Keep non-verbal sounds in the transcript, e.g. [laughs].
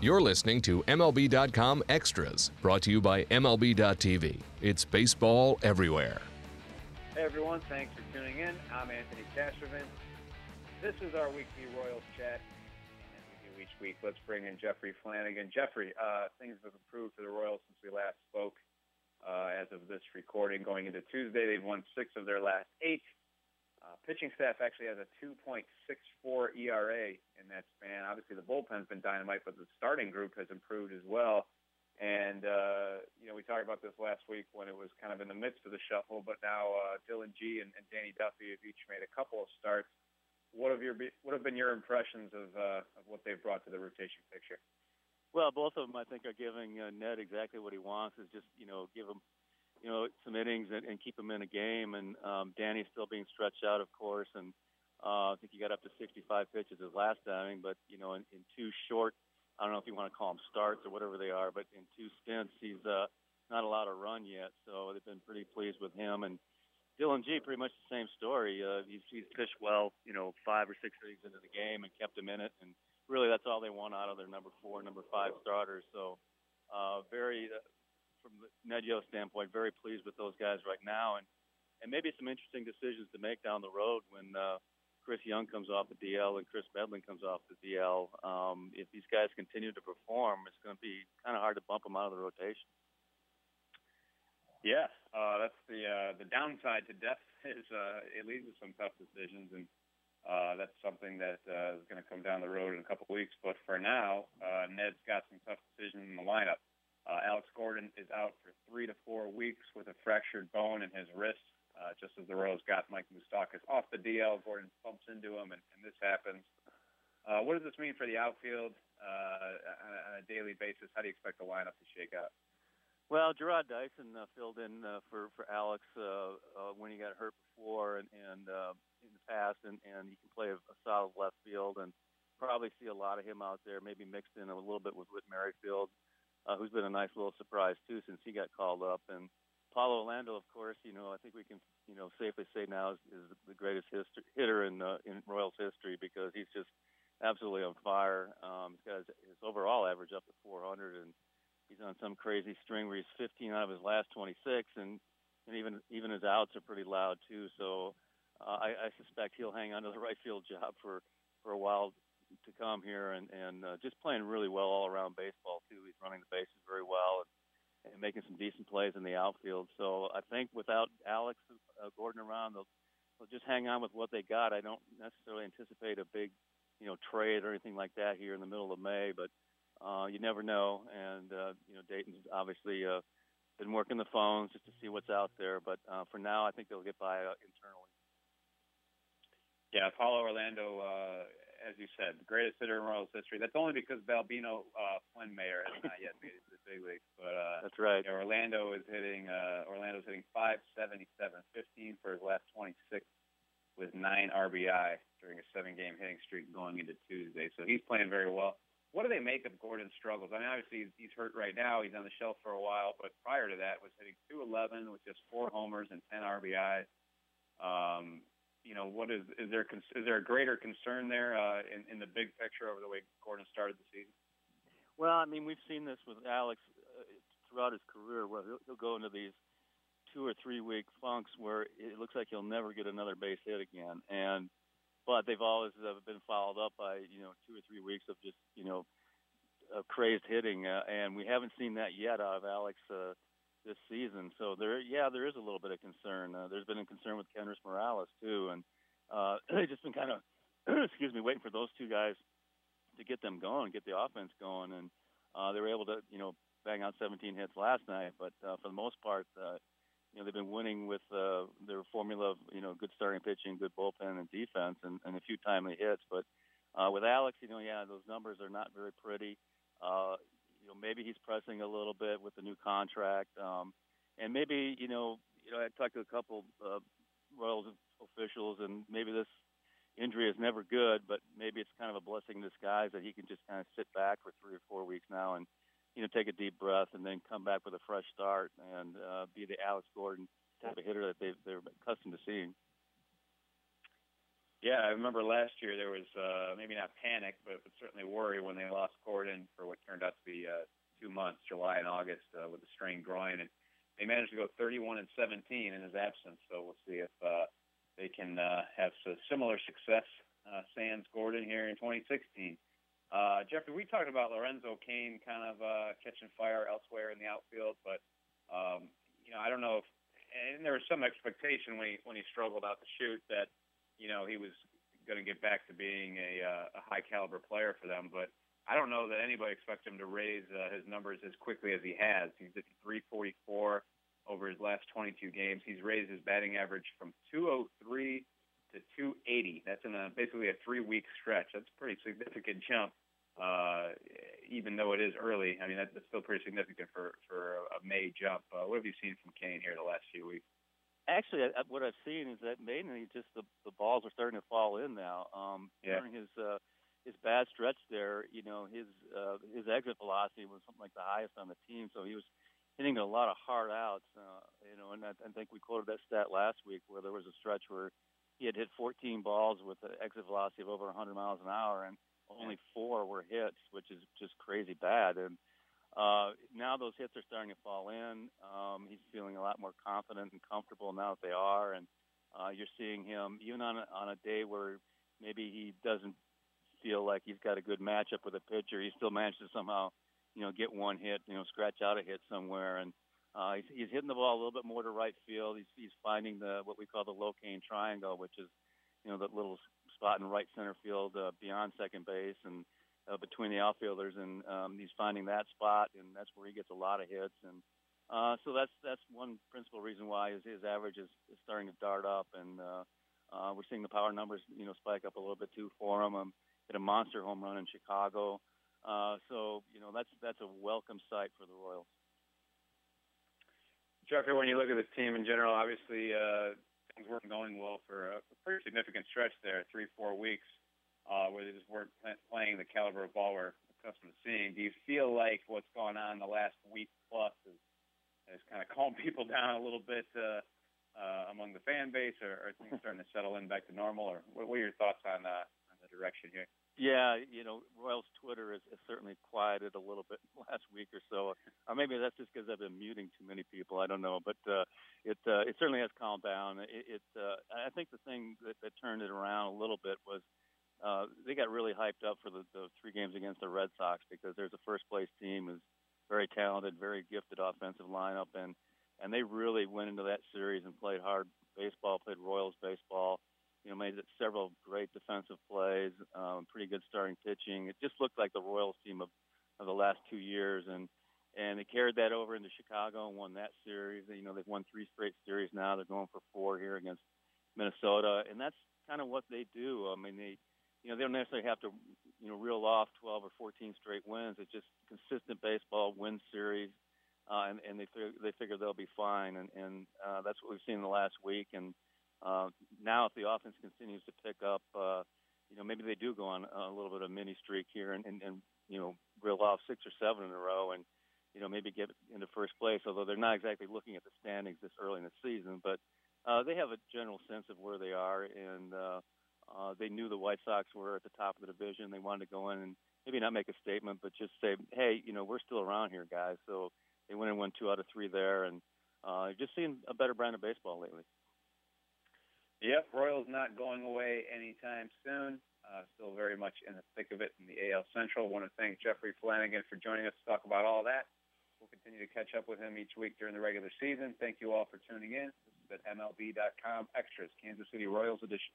You're listening to MLB.com Extras, brought to you by MLB.tv. It's baseball everywhere. Hey everyone, thanks for tuning in. I'm Anthony Castrovince. This is our weekly Royals chat. And we do each week, let's bring in Jeffrey Flanagan. Jeffrey, uh, things have improved for the Royals since we last spoke. Uh, as of this recording, going into Tuesday, they've won six of their last eight. Uh, pitching staff actually has a 2.64 ERA in that span. Obviously, the bullpen's been dynamite, but the starting group has improved as well. And uh, you know, we talked about this last week when it was kind of in the midst of the shuffle, but now uh, Dillon Gee and, and Danny Duffy have each made a couple of starts. What have your what have been your impressions of uh, of what they've brought to the rotation picture? Well, both of them, I think, are giving uh, Ned exactly what he wants. Is just you know give him you know some innings and, and keep him in a game. And um, Danny's still being stretched out, of course, and uh, I think he got up to 65 pitches his last outing. But you know, in, in two short, I don't know if you want to call them starts or whatever they are, but in two stints, he's uh, not allowed to run yet. So they've been pretty pleased with him. And Dillon Gee, pretty much the same story. Uh, he's, he's pitched well, you know, five or six innings into the game and kept him in it. And really, that's all they want out of their number four, number five starters. So uh, very, uh, from the Ned Yost standpoint, very pleased with those guys right now. And and maybe some interesting decisions to make down the road when uh, Chris Young comes off the DL and Kris Medlen comes off the DL. Um, if these guys continue to perform, it's going to be kind of hard to bump them out of the rotation. Yeah, uh, that's the uh, the downside to depth [laughs] is uh, it leads to some tough decisions, and uh, that's something that uh, is going to come down the road in a couple weeks. But for now, uh, Ned's got some tough decisions in the lineup. Uh, Alex Gordon is out for three to four weeks with a fractured bone in his wrist. Uh, just as the Royals got Mike Moustakas off the DL, Gordon bumps into him, and, and this happens. Uh, what does this mean for the outfield uh, on, a, on a daily basis? How do you expect the lineup to shake out? Well, Jarrod Dyson uh, filled in uh, for for Alex uh, uh, when he got hurt before and, and uh, in the past, and, and he can play a, a solid left field, and probably see a lot of him out there, maybe mixed in a little bit with Whit Merrifield, uh, who's been a nice little surprise too since he got called up. And Paulo Orlando, of course, you know I think we can you know safely say now is, is the greatest history, hitter in uh, in Royals history because he's just absolutely on fire. Um, he's got his, his overall average up to 400 and he's on some crazy string where he's 15 out of his last 26, and and even even his outs are pretty loud too. So uh, I, I suspect he'll hang on to the [laughs] right field job for for a while to come here, and and uh, just playing really well all around baseball too. He's running the bases very well and, and making some decent plays in the outfield. So I think without Alex uh, Gordon around, they'll they'll just hang on with what they got. I don't necessarily anticipate a big you know trade or anything like that here in the middle of May, but uh, you never know, and uh, you know Dayton's obviously uh, been working the phones just to see what's out there. But uh, for now, I think they'll get by uh, internally. Yeah, Paulo Orlando, uh, as you said, the greatest hitter in Royals history. That's only because Balbino uh, Fuenmayor has not yet made it to the big leagues. But that's right. Yeah, Orlando is hitting. Uh, Orlando's hitting 577, 15 for his last 26 with nine RBI during a seven-game hitting streak going into Tuesday. So he's playing very well what do they make of Gordon's struggles? I mean, obviously he's, hurt right now. He's on the shelf for a while, but prior to that was hitting 211 with just four homers and 10 RBIs. Um, you know, what is is there is there a greater concern there uh, in in the big picture over the way Gordon started the season? Well, I mean, we've seen this with Alex throughout his career, where he'll, he'll go into these two or three week funks where it looks like he'll never get another base hit again, and but they've always been followed up by you know two or three weeks of just you know of crazed hitting, uh, and we haven't seen that yet out of Alex uh, this season. So there, yeah, there is a little bit of concern. Uh, there's been a concern with Kendrys Morales too, and uh, [clears throat] they've just been kind of [clears throat] excuse me waiting for those two guys to get them going, get the offense going, and uh, they were able to you know bang out 17 hits last night. But uh, for the most part, uh, you know they've been winning with uh, their formula of you know good starting pitching, good bullpen and defense, and, and a few timely hits. But uh, with Alex, you know, yeah, those numbers are not very pretty. Uh, you know, maybe he's pressing a little bit with the new contract, um, and maybe you know, you know, I talked to a couple uh, Royals officials, and maybe this injury is never good, but maybe it's kind of a blessing in disguise that he can just kind of sit back for three or four weeks now and you know, take a deep breath and then come back with a fresh start and uh, be the Alex Gordon type of hitter that they they're accustomed to seeing. Yeah, I remember last year there was uh, maybe not panic, but, but certainly worry when they lost Gordon for what turned out to be uh, two months, July and August, uh, with a strained groin, and they managed to go 31 and 17 in his absence. So we'll see if uh, they can uh, have a similar success, uh, sans Gordon here in 2016. Uh, Jeffrey, we talked about Lorenzo Cain kind of uh, catching fire elsewhere in the outfield, but um, you know I don't know if, and there was some expectation when he when he struggled out the chute that you know, he was going to get back to being a, uh, a high caliber player for them. But I don't know that anybody expects him to raise uh, his numbers as quickly as he has. He's at 344 over his last 22 games. He's raised his batting average from 203 to 280. That's in a, basically a three week stretch. That's a pretty significant jump. Uh, even though it is early, I mean that's still pretty significant for for a May jump. Uh, what have you seen from Cain here the last few weeks? actually, I, what I've seen is that mainly just the the balls are starting to fall in now. Um, yeah. During his uh, his bad stretch there, you know, his uh, his exit velocity was something like the highest on the team, so he was hitting a lot of hard outs. Uh, you know, and I, I think we quoted that stat last week where there was a stretch where he had hit 14 balls with an exit velocity of over 100 miles an hour, and only four were hits, which is just crazy bad. And uh, now those hits are starting to fall in. Um, he's feeling a lot more confident and comfortable now that they are, and uh, you're seeing him even on a, on a day where maybe he doesn't feel like he's got a good matchup with a pitcher. He still manages to somehow, you know, get one hit, you know, scratch out a hit somewhere, and uh, he's, he's hitting the ball a little bit more to right field. He's he's finding the what we call the Lo Cain triangle, which is, you know, that little spot in right center field uh, beyond second base and uh, between the outfielders, and um, he's finding that spot, and that's where he gets a lot of hits. And uh, so that's that's one principal reason why his, his average is, is starting to dart up, and uh, uh, we're seeing the power numbers, you know, spike up a little bit too for him. Um, hit a monster home run in Chicago, uh, so you know that's that's a welcome sight for the Royals. Jeffrey, when you look at this team in general, obviously uh, things weren't going well for a pretty significant stretch there, three four weeks uh, where they just weren't playing the caliber of ball we're accustomed to seeing. Do you feel like what's gone on the last week plus is, is kind of calmed [laughs] people down a little bit uh, uh, among the fan base, or are things starting to settle in back to normal? Or what, what are your thoughts on, uh, on the direction here? Yeah, you know, Royals Twitter has, certainly quieted a little bit [laughs] last week or so, or maybe that's just because I've been muting too many people. I don't know, but uh, it uh, it certainly has calmed down. It, it uh, I think the thing that, that turned it around a little bit was uh, they got really hyped up for the, the three games against the Red Sox because there's a first place team is very talented, very gifted offensive lineup, and and they really went into that series and played hard baseball, played Royals baseball. You know, made several great defensive plays, um, pretty good starting pitching. It just looked like the Royals team of, of the last two years, and and they carried that over into Chicago and won that series. You know, they've won three straight series now. They're going for four here against Minnesota, and that's kind of what they do. I mean, they you know, they don't necessarily have to, you know, reel off 12 or 14 straight wins. It's just consistent baseball, win series, uh, and, and they they figure they'll be fine. And, and uh, that's what we've seen in the last week. And uh, now, if the offense continues to pick up, uh, you know, maybe they do go on a little bit of mini streak here and, and, and you know, reel off six or seven in a row and, you know, maybe get into first place, although they're not exactly looking at the standings this early in the season. But uh, they have a general sense of where they are, and uh, uh, they knew the White Sox were at the top of the division. They wanted to go in and maybe not make a statement, but just say, hey, you know, we're still around here, guys. So they went and won two out of three there, and uh, just seeing a better brand of baseball lately. Yep, Royals not going away anytime soon. Uh, still very much in the thick of it in the AL Central. Want to thank Jeffrey Flanagan for joining us to talk about all that. We'll continue to catch up with him each week during the regular season. Thank you all for tuning in. This MLB.com Extras, Kansas City Royals edition.